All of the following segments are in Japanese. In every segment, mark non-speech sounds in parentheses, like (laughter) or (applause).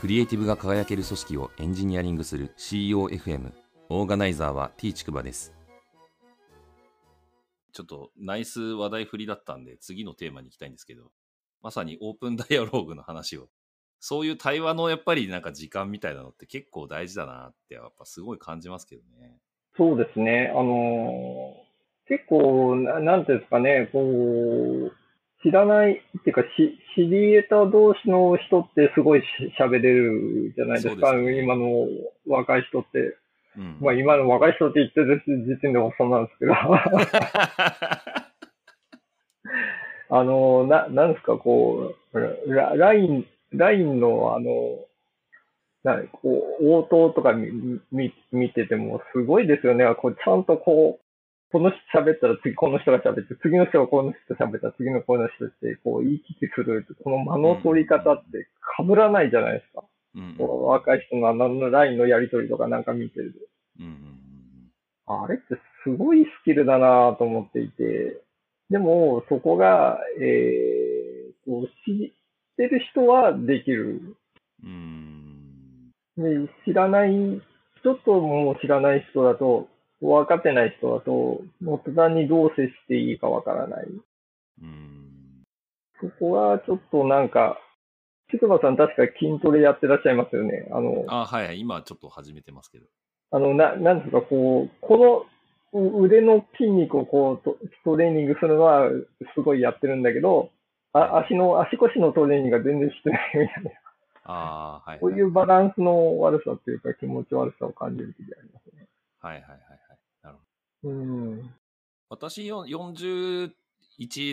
クリエイティブが輝ける組織をエンジニアリングする CEOFM オーガナイザーは T ちくばですちょっとナイス話題振りだったんで次のテーマに行きたいんですけどまさにオープンダイアローグの話をそういう対話のやっぱりなんか時間みたいなのって結構大事だなってやっぱすごい感じますけどね。そうですね。あのー、結構な、なんていうんですかね、こう、知らない、っていうか、し知り得た同士の人ってすごい喋れるじゃないですか、すね、今の若い人って。うん、まあ今の若い人って言ってる時点でもそうなんですけど。(laughs) あの、な、なんですか、こう、ラライン、ラインのあの、なこう応答とか見見見ててもすごいですよね。こうちゃんとこう、この人喋ったら次この人が喋って、次の人がこの人喋ったら次のこの人って、こう言い切ってする、この間の取り方って被らないじゃないですか。うん、若い人のあのラインのやり取りとかなんか見てると。うん、あれってすごいスキルだなと思っていて、でもそこが、えー、こう知ってる人はできる。うんで知らない、ちょっともう知らない人だと、分かってない人だと、もう途端にどう接していいかわからない。うん。そこはちょっとなんか、ちくばさん確か筋トレやってらっしゃいますよね。あの、あはいはい、今ちょっと始めてますけど。あの、な、なんですか、こう、この腕の筋肉をこうト、トレーニングするのはすごいやってるんだけど、あ足の、足腰のトレーニングが全然してないみたいな。ああ、はい、はい、こういうバランスの悪さっていうか気持ち悪さを感じる時ありますね。はいはいはい。うん。私41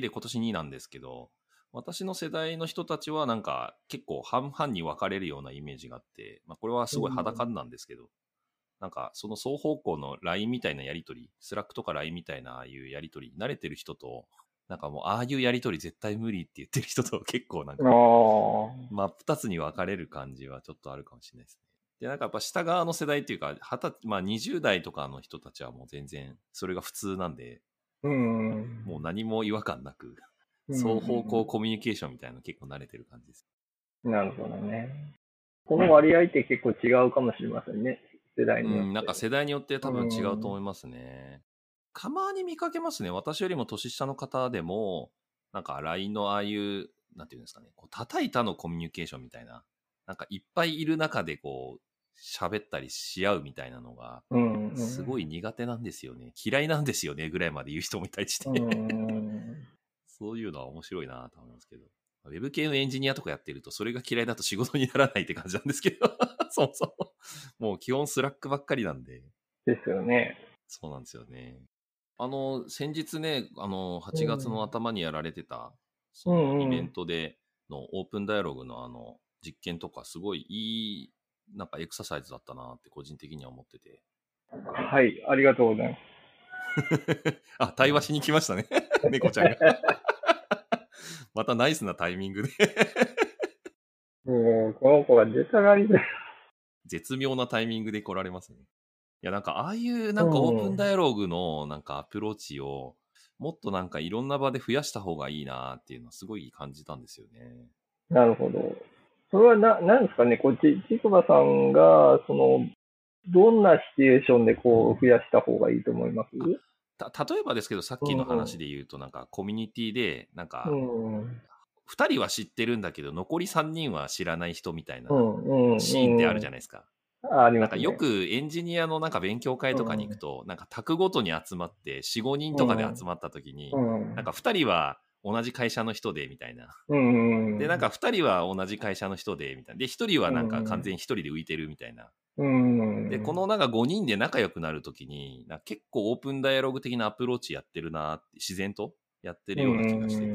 で今年2なんですけど、私の世代の人たちはなんか結構半々に分かれるようなイメージがあって、まあ、これはすごい肌感なんですけど、うん、なんかその双方向の LINE みたいなやりとり、スラックとか LINE みたいなああいうやりとり、慣れてる人と、なんかもうああいうやりとり絶対無理って言ってる人と結構なんか、真っ二つに分かれる感じはちょっとあるかもしれないですね。で、なんかやっぱ下側の世代っていうか、はた、まあ20代とかの人たちはもう全然それが普通なんで、うん、もう何も違和感なく、双方向コミュニケーションみたいなの結構慣れてる感じです。なるほどね。この割合って結構違うかもしれませんね。世代によって。うん、なんか世代によって多分違うと思いますね。たまに見かけますね。私よりも年下の方でも、なんか LINE のああいう、なんていうんですかね、こう多対多のコミュニケーションみたいな、なんかいっぱいいる中でこう、喋ったりし合うみたいなのが、すごい苦手なんですよね。嫌いなんですよね、ぐらいまで言う人もいたりして。そういうのは面白いなと思いますけど。ウェブ系のエンジニアとかやってると、それが嫌いだと仕事にならないって感じなんですけど、(laughs) そうそう。もう基本スラックばっかりなんで。ですよね。そうなんですよね。あの、先日ね、あの、8月の頭にやられてた、そのイベントでのオープンダイアログのあの、実験とか、すごいいいなんかエクササイズだったなって個人的には思ってて。はい、ありがとうございます。(laughs) あ、対話しに来ましたね。(laughs) 猫ちゃんが。(laughs) またナイスなタイミングでもう、この子が出たがりで。絶妙なタイミングで来られますね。いや、なんか、ああいうなんかオープンダイアログのなんかアプローチを、もっとなんかいろんな場で増やした方がいいなっていうのはすごい感じたんですよね。なるほど。それはな、なんですかね、こっち、ちくばさんが、その、どんなシチュエーションでこう増やした方がいいと思います？た例えばですけど、さっきの話で言うと、なんかコミュニティで、なんか、2人は知ってるんだけど、残り3人は知らない人みたいなシーンってあるじゃないですか。あります、ね、なんかよくエンジニアのなんか勉強会とかに行くと、うん、なんか卓ごとに集まって4、5人とかで集まった時に、うん、なんか2人は同じ会社の人でみたいな。で、なんか2人は同じ会社の人でみたいな。で、1人はなんか完全に1人で浮いてるみたいな。で、このなんか5人で仲良くなるときに、結構オープンダイアログ的なアプローチやってるなって、自然とやってるような気がしてて。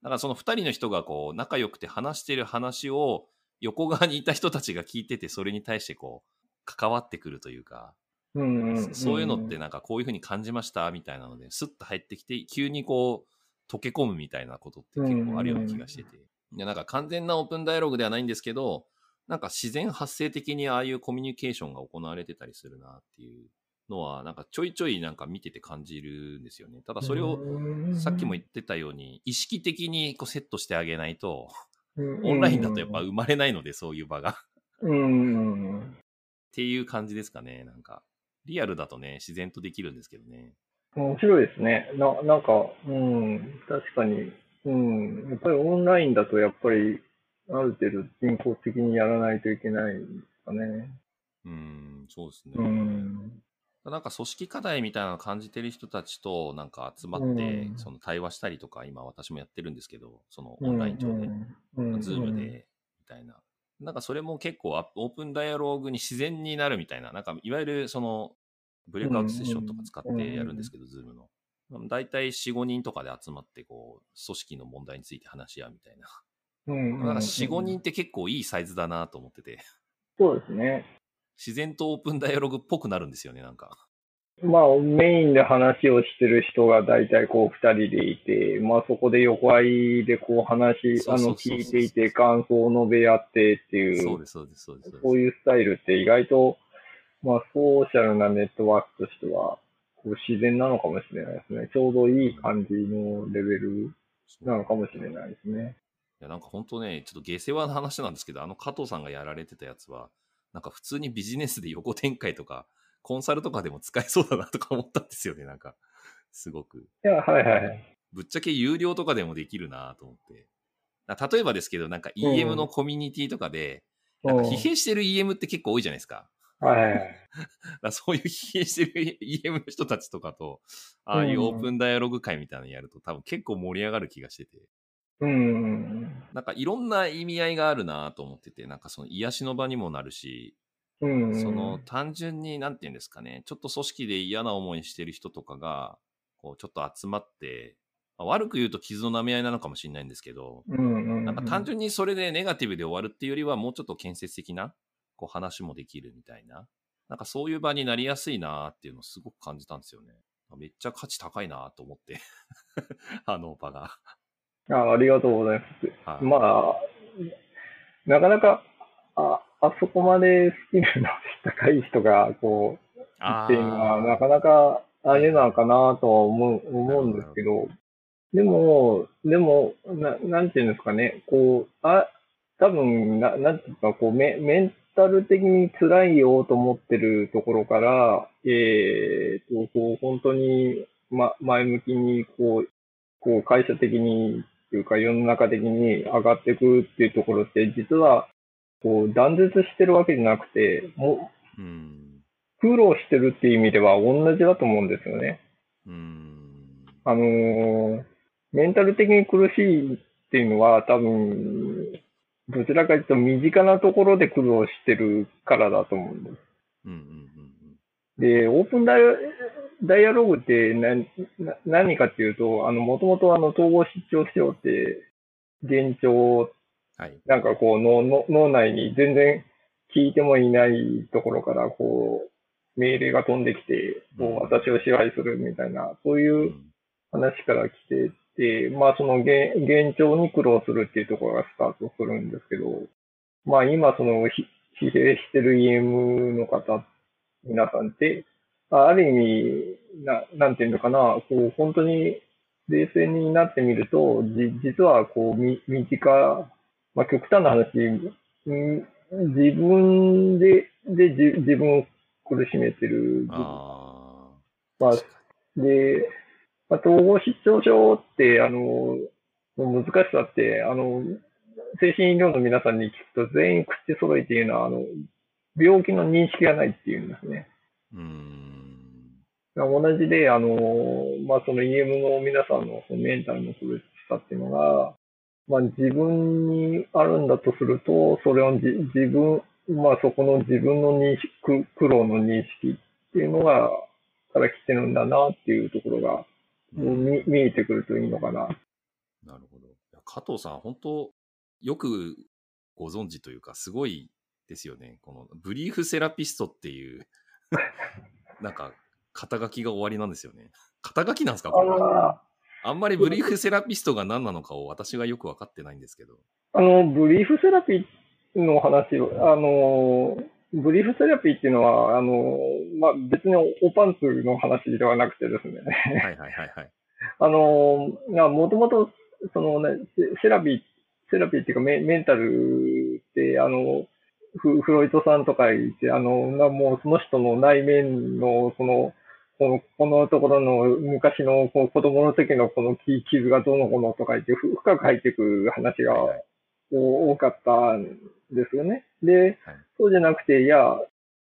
だからその2人の人がこう仲良くて話してる話を横側にいた人たちが聞いてて、それに対してこう関わってくるというか、そういうのってなんかこういうふうに感じましたみたいなので、スッと入ってきて、急にこう、溶け込むみたいなことって結構あるような気がしてて。いや、なんか完全なオープンダイアログではないんですけど、なんか自然発生的にああいうコミュニケーションが行われてたりするなっていうのは、なんかちょいちょいなんか見てて感じるんですよね。ただそれをさっきも言ってたように、意識的にこうセットしてあげないと、オンラインだとやっぱ生まれないので、そういう場が。うん。っていう感じですかね、なんか。リアルだとね、自然とできるんですけどね。面白いですね。な、なんか、うん、確かに、うん、やっぱりオンラインだとやっぱり、ある程度人工的にやらないといけないですかね。うん、そうですね。うん、なんか組織課題みたいなのを感じてる人たちとなんか集まって、その対話したりとか、今私もやってるんですけど、そのオンライン上で、ズームで、みたいな。なんかそれも結構オープンダイアローグに自然になるみたいな、なんかいわゆるそのブレイクアウトセッションとか使ってやるんですけど、ズームの。大体4、5人とかで集まって、こう、組織の問題について話し合うみたいな。うん、なんか4、5人って結構いいサイズだなと思ってて。そうですね。自然とオープンダイアログっぽくなるんですよね、なんか。まあ、メインで話をしてる人が大体こう二人でいて、まあそこで横合いでこう話、あの、聞いていて感想を述べ合ってっていう、そうです、そうです、そうです。こういうスタイルって意外と、まあソーシャルなネットワークとしては、こう自然なのかもしれないですね。ちょうどいい感じのレベルなのかもしれないですね。いや、なんか本当ね、ちょっと下世話の話なんですけど、あの加藤さんがやられてたやつは、なんか普通にビジネスで横展開とか、コンサルとかでも使えそうだなとか思ったんですよね、なんか。すごく。いや、はいはい。ぶっちゃけ有料とかでもできるなと思って。例えばですけど、なんか EM のコミュニティとかで、うん、なんか疲弊してる EM って結構多いじゃないですか。はいはい。(laughs) そういう疲弊してる EM の人たちとかと、ああいうオープンダイアログ会みたいなのやると、多分結構盛り上がる気がしてて。うん。なんかいろんな意味合いがあるなと思ってて、なんかその癒しの場にもなるし、うん、その単純に、なんて言うんですかね、ちょっと組織で嫌な思いしてる人とかが、こう、ちょっと集まって、まあ、悪く言うと傷の舐め合いなのかもしれないんですけど、なんか単純にそれでネガティブで終わるっていうよりは、もうちょっと建設的な、こう、話もできるみたいな、なんかそういう場になりやすいなっていうのをすごく感じたんですよね。めっちゃ価値高いなと思って。(laughs) あの場が。あ。ありがとうございます。はい、まあ、なかなか、あ、あそこまでスキルの高い人が、こう、っていうのは、なかなかあれなのかなとは思う、思うんですけど、でも、でも、ななんていうんですかね、こう、あ、多分、ななんていうか、こうメ、メンタル的に辛いよと思ってるところから、えー、と、こう、本当に、ま、前向きに、こう、こう、会社的に、というか世の中的に上がっていくっていうところって、実は、こう、断絶してるわけじゃなくて、もう、うん、苦労してるっていう意味では同じだと思うんですよね。うん、あのー、メンタル的に苦しいっていうのは多分、どちらかというと身近なところで苦労してるからだと思うんです。うんうんうんで、オープンダイダイアログって何何かっていうと、あの、もともとあの、統合失調症って、現状はい、なんかこうのの、脳内に全然聞いてもいないところから、こう、命令が飛んできて、こう、私を支配するみたいな、そういう話から来てて、まあ、その現現状に苦労するっていうところがスタートするんですけど、まあ、今、その、疲弊してる EM の方、皆さんって、ある意味、ななんていうのかな、こう、本当に冷静になってみると、じ実は、こう、み、身近まあ、極端な話、自分で、で、自分を苦しめてる。あまあ、で、まあ、統合失調症って、あの、難しさって、あの、精神医療の皆さんに聞くと全員口揃えて言うのは、あの、病気の認識がないっていうんですね。うん。同じで、あの、まあ、その EM の皆さんのメンタルの苦しさっていうのが、まあ、自分にあるんだとすると、それを自分、まあ、そこの自分の認識、苦労の認識っていうのが、から来てるんだなっていうところが、うん、見見えてくるといいのかな。なるほど。加藤さん、本当よくご存知というか、すごいですよね。このブリーフセラピストっていう (laughs) なんか、肩書きが終わりなんですよね。肩書きなんですか？これあんまりブリーフセラピストが何なのかを私がよく分かってないんですけど。あの、ブリーフセラピーの話あの、ブリーフセラピーっていうのは、あの、まあ、別におパンツの話ではなくてですね。はいはいはいはい。(laughs) あの、もともと、そのね、セラピー、セラピーっていうかメメンタルって、あの、フフロイトさんとかいて、あの、もうその人の内面の、その、このこのところの昔のこう子供の時のこの傷がどうのこうのとか言って深く入っていく話が多かったんですよね。で、そうじゃなくて、いや、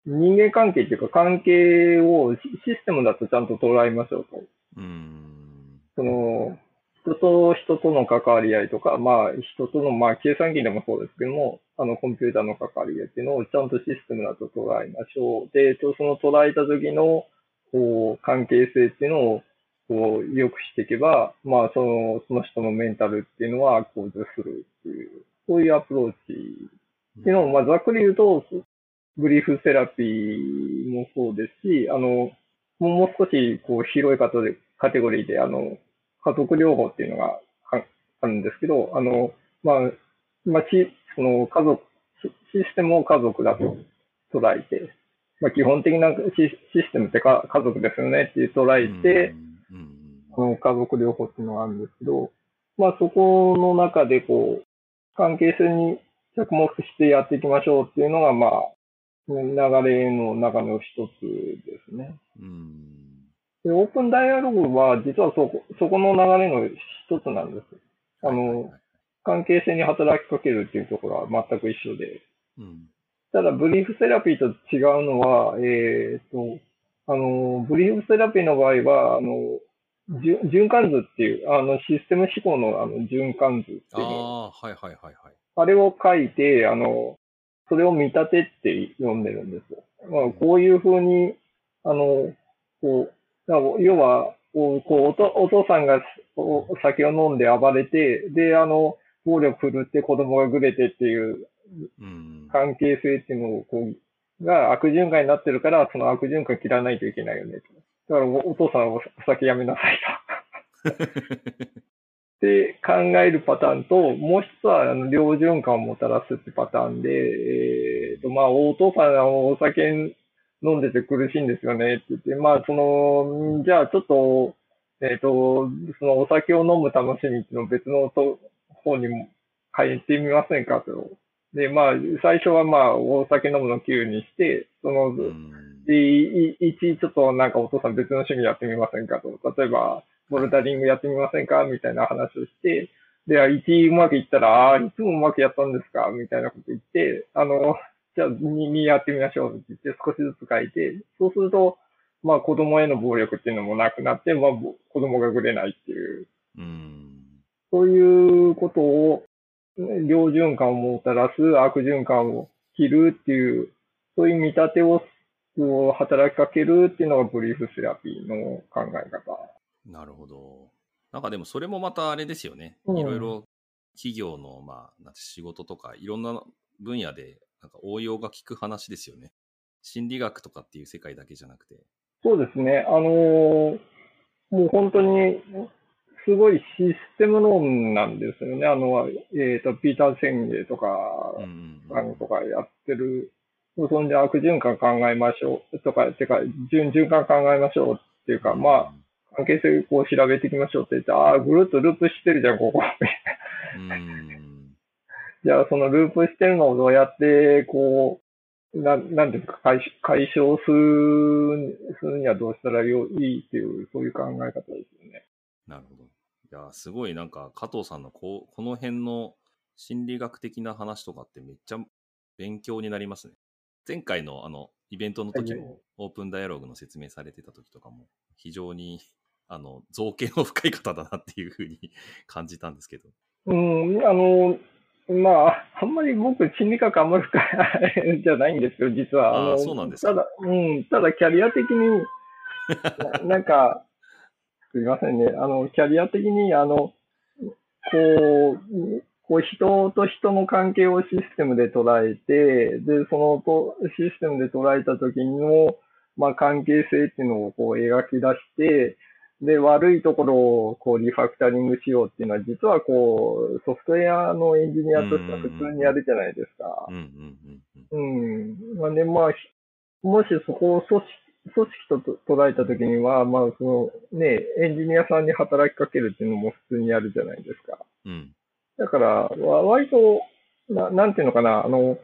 人間関係っていうか関係をシステムだとちゃんと捉えましょうと。うんその、人と人との関わり合いとか、まあ人との、まあ計算機でもそうですけども、あのコンピューターの関わり合いっていうのをちゃんとシステムだと捉えましょう。で、その捉えた時のこう関係性っていうのをこう良くしていけば、まあその、その人のメンタルっていうのは向上するっていう、そういうアプローチっていうのを、まあざっくり言うと、ブリーフセラピーもそうですし、あの、もう少しこう広いカテゴリーで、あの、家族療法っていうのがあるんですけど、あの、まあ、まあ、その家族、システムを家族だと捉えて、まあ、基本的なシステムってか家族ですよねって捉えて、この家族療法っていうのがあるんですけど、まあそこの中でこう、関係性に着目してやっていきましょうっていうのが、まあ、流れの中の一つですね。でオープンダイアログは、実はそこ、そこの流れの一つなんです。あの、関係性に働きかけるっていうところは全く一緒で。うん、ただ、ブリーフセラピーと違うのは、えっ、と、あの、ブリーフセラピーの場合は、あの、循環図っていう、あの、システム思考のあの循環図っていうああ、はいはいはいはい。あれを書いて、あの、それを見立てって読んでるんですよ。まあ、こういうふうに、あの、こう、要は、こうおとお父さんがお酒を飲んで暴れて、で、あの、暴力振るって子供がぐれてっていう関係性っていうのを、こう、が悪循環になってるから、その悪循環切らないといけないよね。だからお父さんはお酒やめなさいと。って考えるパターンと、もう一つは、あの、両循環をもたらすってパターンで、え、ー、と、まあ、お父さんはお酒飲んでて苦しいんですよねって言って、まあ、その、じゃあちょっと、えっ、ー、と、そのお酒を飲む楽しみっていうのを別のと方にも変えてみませんかと。で、まあ、最初はまあ、お酒飲むの9にして、その、うんで、一、ちょっとなんかお父さん別の趣味やってみませんかと。例えば、ボルダリングやってみませんか？みたいな話をして、で、1うまくいったら、ああ、いつもうまくやったんですか？みたいなこと言って、あの、じゃあ2やってみましょうって言って少しずつ書いて、そうすると、まあ子供への暴力っていうのもなくなって、まあ子供がぐれないっていう、うん、そういうことを、良循環をもたらす、悪循環を切るっていう、そういう見立てを働きかけるっていうのがブリーフセラピーの考え方。なるほど。なんかでもそれもまたあれですよね。いろいろ企業の、まあ、仕事とかいろんな分野でなんか応用が効く話ですよね。心理学とかっていう世界だけじゃなくて。そうですね。あのー、もう本当に、すごいシステム論なんですよね。あの、えっ、ー、と、ピーター・センゲとか、あのとかやってる。そんで悪循環考えましょうとか、てか、循循環考えましょうっていうか、まあ、関係性をこう調べていきましょうって言って、ああ、ぐるっとループしてるじゃん、ここ。(laughs) じゃあ、そのループしてるのをどうやって、こう、ななんていうか解、解消するするにはどうしたらよいいっていう、そういう考え方ですよね。なるほど。いや、すごいなんか、加藤さんのこうこの辺の心理学的な話とかってめっちゃ勉強になりますね。前回のあの、イベントの時も、オープンダイアログの説明されてた時とかも、非常に、あの、造形の深い方だなっていうふうに (laughs) 感じたんですけど。うん、あの、まあ、あんまり僕、心理学あんまり深いじゃないんですよ、実は。ああ、そうなんですか。ただ、うん、ただキャリア的に、な (laughs) なんか、すみませんね、あの、キャリア的に、あの、こう、こう人と人の関係をシステムで捉えて、で、そのとシステムで捉えた時の、まあ、関係性っていうのをこう描き出して、で、悪いところをこうリファクタリングしようっていうのは、実はこう、ソフトウェアのエンジニアとしては普通にやるじゃないですか。うん。うん。まあね、まあ、もしそこを組織組織と捉えたときには、まあ、そのね、エンジニアさんに働きかけるっていうのも普通にやるじゃないですか。うん。だから、割と、ななんていうのかな、あの、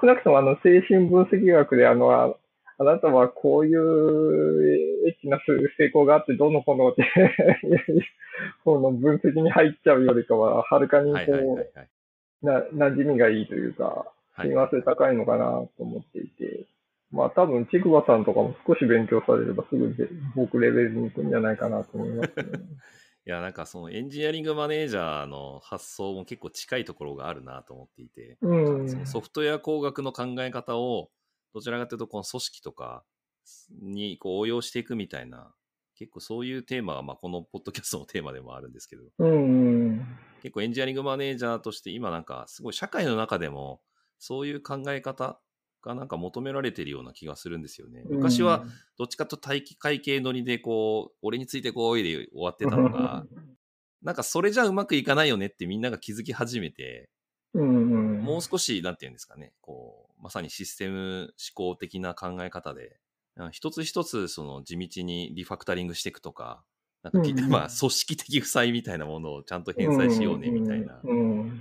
少なくともあの、精神分析学であの、ああなたはこういうエッチな成功があってどうのこうのって (laughs) この分析に入っちゃうよりかは、はるかにこう、な、馴染みがいいというか、親和性高いのかなと思っていて、まあ多分、ちくばさんとかも少し勉強されればすぐ僕レベルに行くんじゃないかなと思います、ね、(laughs) いや、なんかそのエンジニアリングマネージャーの発想も結構近いところがあるなと思っていて、うん、そのソフトウェア工学の考え方をどちらかというとこの組織とかにこう応用していくみたいな、結構そういうテーマが、まあ、このポッドキャストのテーマでもあるんですけど、うん、結構エンジニアリングマネージャーとして今なんかすごい社会の中でもそういう考え方がなんか求められてるような気がするんですよね。昔はどっちかと体育会系乗りでこう、俺についてこいで終わってたのが、なんかそれじゃうまくいかないよねってみんなが気づき始めて、もう少し、なんていうんですかね、こう、まさにシステム思考的な考え方で、一つ一つその地道にリファクタリングしていくとか、なんか、うん、まあ、組織的負債みたいなものをちゃんと返済しようねみたいな、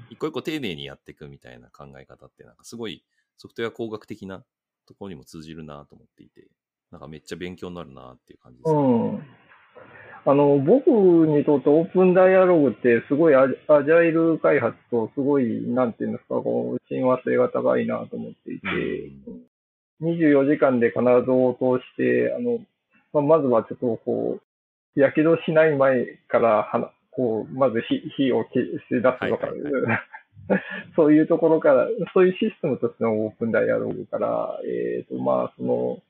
一個一個丁寧にやっていくみたいな考え方って、なんかすごいソフトウェア工学的なところにも通じるなと思っていて、なんかめっちゃ勉強になるなっていう感じです、ね。うん。あの、僕にとってオープンダイアログってすごいアジャイル開発とすごい、なんていうんですか、こう、親和性が高いなと思っていて、うん、24時間で必ず応答して、あの、まあ、まずはちょっとこう、やけどしない前からはこう、まず火火を消し出すとか、はいはいはい、(laughs) そういうところから、そういうシステムとしてのオープンダイアログから、えっ、ー、と、まあ、その、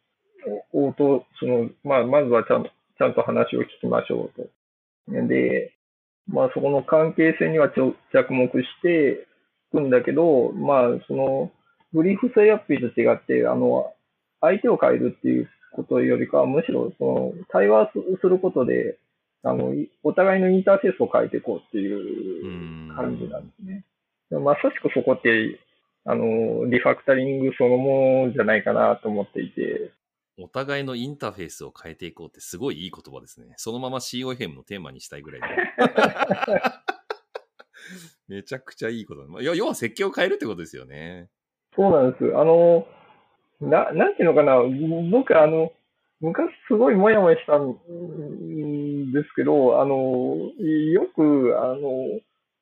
応答、その、まあ、まずはちゃんと、ちゃんと話を聞きましょうと。で、まあ、そこの関係性には着目していくんだけど、まあ、その、ブリーフセラピーと違って、あの、相手を変えるっていうことよりかは、むしろ、その、対話することで、あの、お互いのインターフェースを変えていこうっていう感じなんですね。まさしくそこって、あの、リファクタリングそのものじゃないかなと思っていて。お互いのインターフェースを変えていこうってすごいいい言葉ですね。そのまま COFM のテーマにしたいぐらいで。(laughs) めちゃくちゃいいこと。要は設計を変えるってことですよね。そうなんです。あの、な、なんていうのかな。僕、あの、昔すごいもやもやしたんですけど、あの、よく、あの、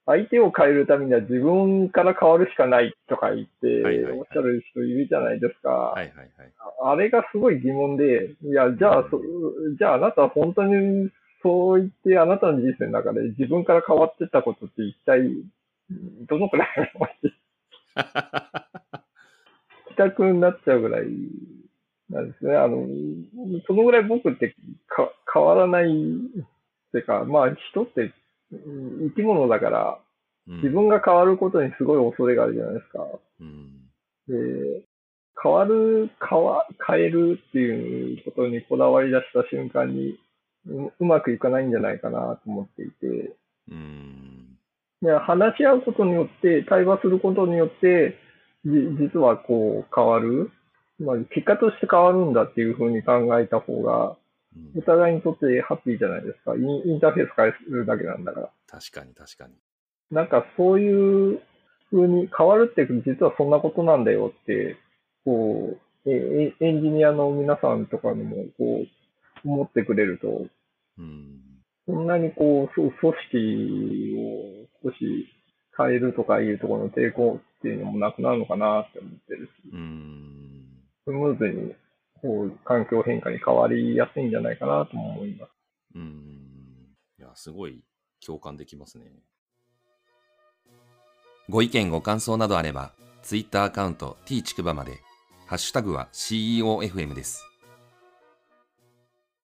相手を変えるためには自分から変わるしかないとか言って、おっしゃる人いるじゃないですか。はいはいはい、あれがすごい疑問で、いや、じゃあ、じゃああなたは本当にそう言ってあなたの人生の中で自分から変わってったことって一体どのくらいあるの帰宅になっちゃうぐらいなんですね。あの、そのぐらい僕ってか変わらないっていうか、まあ人って生き物だから、自分が変わることにすごい恐れがあるじゃないですか。うん、で変わる、変わ、変えるっていうことにこだわり出した瞬間にう、うまくいかないんじゃないかなと思っていて、うん、で話し合うことによって、対話することによって、じ実はこう変わる、まあ、結果として変わるんだっていうふうに考えた方が、お互いにとってハッピーじゃないですか。インインターフェース変えるだけなんだから。確かに確かに。なんかそういう風に変わるって実はそんなことなんだよって、こう、えエンジニアの皆さんとかにもこう、思ってくれると、うん、そんなにこう、組織を少し変えるとかいうところの抵抗っていうのもなくなるのかなって思ってるし、うん、スムーズにこう、環境変化に変わりやすいんじゃないかなとも思います。うん。いや、すごい共感できますね。ご意見ご感想などあれば、ツイッターアカウント t ちくばまで、ハッシュタグは CEOFM です。